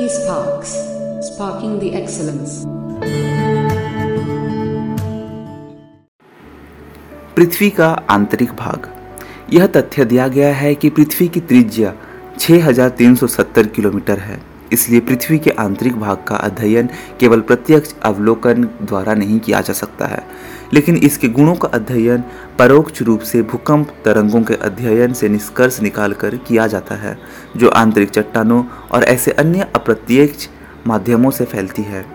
eSparks, sparking the excellence. पृथ्वी का आंतरिक भाग यह तथ्य दिया गया है कि पृथ्वी की त्रिज्या 6,370 किलोमीटर है इसलिए पृथ्वी के आंतरिक भाग का अध्ययन केवल प्रत्यक्ष अवलोकन द्वारा नहीं किया जा सकता है। लेकिन इसके गुणों का अध्ययन परोक्ष रूप से भूकंप तरंगों के अध्ययन से निष्कर्ष निकालकर किया जाता है, जो आंतरिक चट्टानों और ऐसे अन्य अप्रत्यक्ष माध्यमों से फैलती है।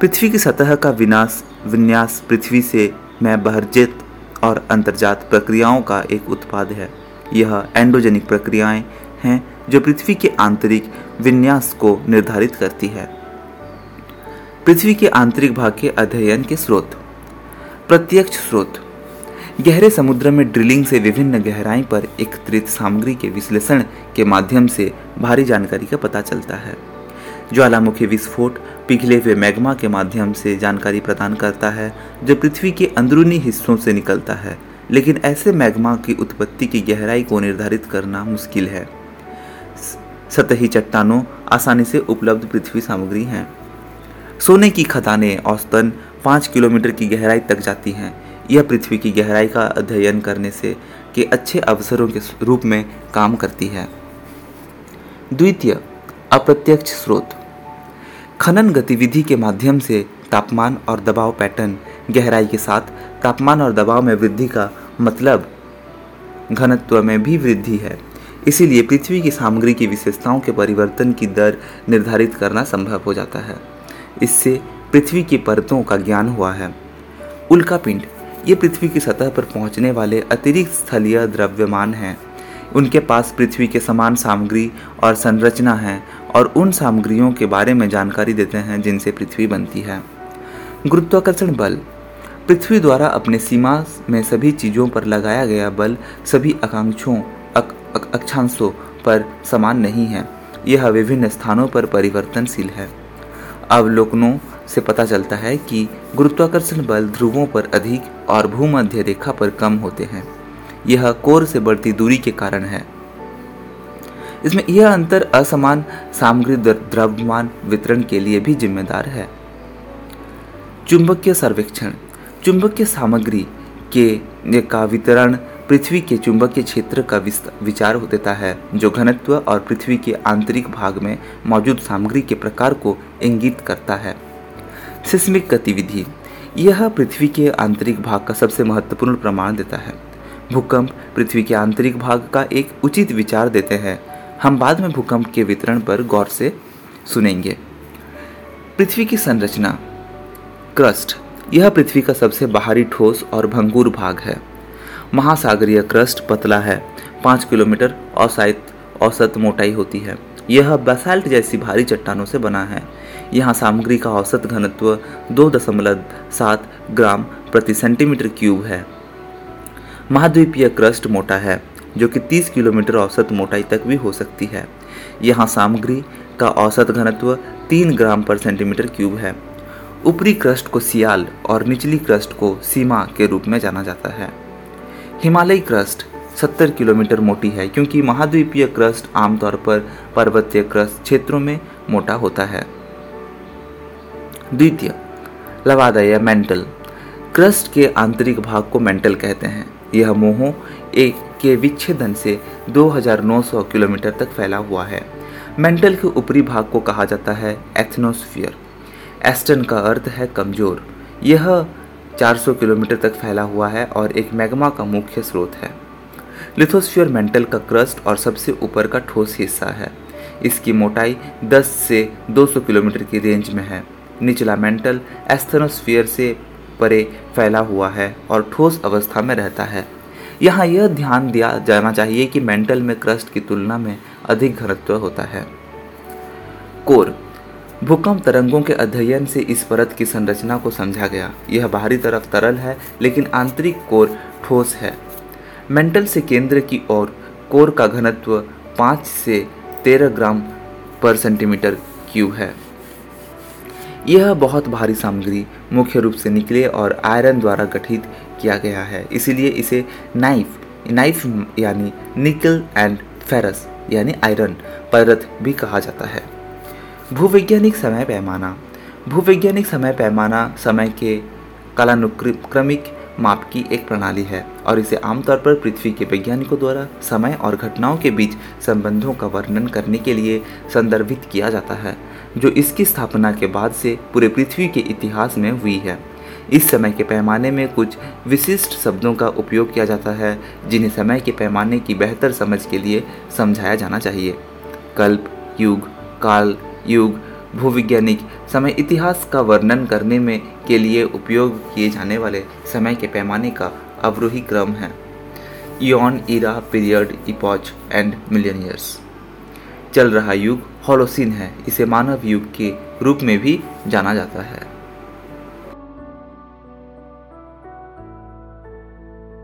पृथ्वी की सतह का विनाश, विन्यास पृथ्वी से मैं बहर्जित और अंतर्जात प्रक्रियाओं का एक उत्पाद है। यह एंडोजेनिक प्रक्रियाएँ हैं जो पृथ्वी के आंतरिक विन्यास को निर्धारित करती है। पृथ्वी के आंतरिक भाग के अध्ययन के स्रोत। प्रत्यक्ष स्रोत। गहरे समुद्र में ड्रिलिंग से विभिन्न गहराई पर एकत्रित सामग्री के विश्लेषण के माध्यम से भारी जानकारी का पता चलता है ज्वालामुखी विस्फोट, पिघले हुए मैग्मा के माध्यम से जानकारी प्रदान करता है, जो पृथ्वी के अंदरूनी हिस्सों से निकलता है। लेकिन ऐसे मैग्मा की उत्पत्ति की गहराई को निर्धारित करना मुश्किल है। सतही चट्टानों आसानी से उपलब्ध पृथ्वी सामग्री हैं। सोने की खदानें औसतन पाँच किलोमीटर की गहराई तक जाती हैं। यह पृथ्वी की गहराई का अध्ययन करने से के अच्छे अवसरों के रूप में काम करती है। द्वितीय, अप्रत्यक्ष स्रोत। खनन गतिविधि के माध्यम से तापमान और दबाव पैटर्न गहराई के साथ तापमान और दबाव में वृद्धि का मतलब घनत्व में भी वृद्धि है। इसीलिए पृथ्वी की सामग्री की विशेषताओं के परिवर्तन की दर निर्धारित करना संभव हो जाता है। इससे पृथ्वी की परतों का ज्ञान हुआ है। उल्का पिंड ये पृथ्वी की सतह पर पहुँचने वाले अतिरिक्त स्थलीय द्रव्यमान हैं। उनके पास पृथ्वी के समान सामग्री और संरचना है और उन सामग्रियों के बारे में जानकारी देते हैं जिनसे पृथ्वी बनती है। गुरुत्वाकर्षण बल, पृथ्वी द्वारा अपने सीमा में सभी चीज़ों पर लगाया गया बल सभी आकांक्षों अक्षांशों पर समान नहीं है। यह विभिन्न स्थानों पर परिवर्तनशील है। अवलोकनों से पता चलता है कि गुरुत्वाकर्षण बल ध्रुवों पर अधिक और भूमध्य रेखा पर कम होते हैं। यह कोर से बढ़ती दूरी के कारण है। इसमें यह अंतर असमान सामग्री द्रव्यमान वितरण के लिए भी जिम्मेदार है। चुंबकीय सर्वेक्षण। चुंबकीय सामग्री के का वितरण पृथ्वी के चुंबकीय क्षेत्र का विचार देता है, जो घनत्व और पृथ्वी के आंतरिक भाग में मौजूद सामग्री के प्रकार को इंगित करता है। सिस्मिक गतिविधि, यह पृथ्वी के आंतरिक भाग का सबसे महत्वपूर्ण प्रमाण देता है। भूकंप पृथ्वी के आंतरिक भाग का एक उचित विचार देते हैं। हम बाद में भूकंप के वितरण पर गौर से सुनेंगे। पृथ्वी की संरचना, क्रस्ट, यह पृथ्वी का सबसे बाहरी ठोस और भंगुर भाग है। महासागरीय क्रस्ट पतला है। पाँच किलोमीटर औसत औसत मोटाई होती है। यह बसाल्ट जैसी भारी चट्टानों से बना है। यहाँ सामग्री का औसत घनत्व दो दशमलव सात ग्राम प्रति सेंटीमीटर क्यूब है। महाद्वीपीय क्रस्ट मोटा है, जो कि 30 किलोमीटर औसत मोटाई तक भी हो सकती है। यहाँ सामग्री का औसत घनत्व 3 ग्राम पर सेंटीमीटर क्यूब है। ऊपरी क्रस्ट को सियाल और निचली क्रस्ट को सीमा के रूप में जाना जाता है। हिमालयी क्रस्ट 70 किलोमीटर मोटी है, क्योंकि महाद्वीपीय क्रस्ट आमतौर पर पर्वतीय क्रस्ट क्षेत्रों में मोटा होता है। द्वितीय, लवादा या मेंटल। क्रस्ट के आंतरिक भाग को मेंटल कहते हैं। यह मोहो एक के विच्छेदन से 2900 किलोमीटर तक फैला हुआ है। मेंटल के ऊपरी भाग को कहा जाता है एथनोस्फियर। एस्टन का अर्थ है कमज़ोर। यह 400 किलोमीटर तक फैला हुआ है और एक मैग्मा का मुख्य स्रोत है। लिथोस्फियर मेंटल का क्रस्ट और सबसे ऊपर का ठोस हिस्सा है। इसकी मोटाई 10 से 200 किलोमीटर की रेंज में है। निचला मेंटल एस्थनोस्फियर से परे फैला हुआ है और ठोस अवस्था में रहता है। यहाँ यह ध्यान दिया जाना चाहिए कि मेंटल में क्रस्ट की तुलना में अधिक घनत्व होता है। कोर भूकंप तरंगों के अध्ययन से इस परत की संरचना को समझा गया। यह बाहरी तरफ़ तरल है, लेकिन आंतरिक कोर ठोस है। मेंटल से केंद्र की ओर, कोर का घनत्व पाँच से तेरह ग्राम पर सेंटीमीटर क्यूब है। यह बहुत भारी सामग्री मुख्य रूप से निकले और आयरन द्वारा गठित किया गया है, इसीलिए इसे नाइफ नाइफ यानी निकल एंड फेरस, यानी आयरन परत भी कहा जाता है। भूवैज्ञानिक समय पैमाना। भूवैज्ञानिक समय पैमाना समय के कालानुक्रमिक माप की एक प्रणाली है और इसे आमतौर पर पृथ्वी के वैज्ञानिकों द्वारा समय और घटनाओं के बीच संबंधों का वर्णन करने के लिए संदर्भित किया जाता है, जो इसकी स्थापना के बाद से पूरे पृथ्वी के इतिहास में हुई है। इस समय के पैमाने में कुछ विशिष्ट शब्दों का उपयोग किया जाता है, जिन्हें समय के पैमाने की बेहतर समझ के लिए समझाया जाना चाहिए। कल्प, युग, काल युग, भूविज्ञानिक समय, इतिहास का वर्णन करने में के लिए उपयोग किए जाने वाले समय के पैमाने का अवरोही क्रम है। Eon era period, epoch and millenniums चल रहा युग, हॉलोसिन है। इसे मानव युग के रूप में भी जाना जाता है।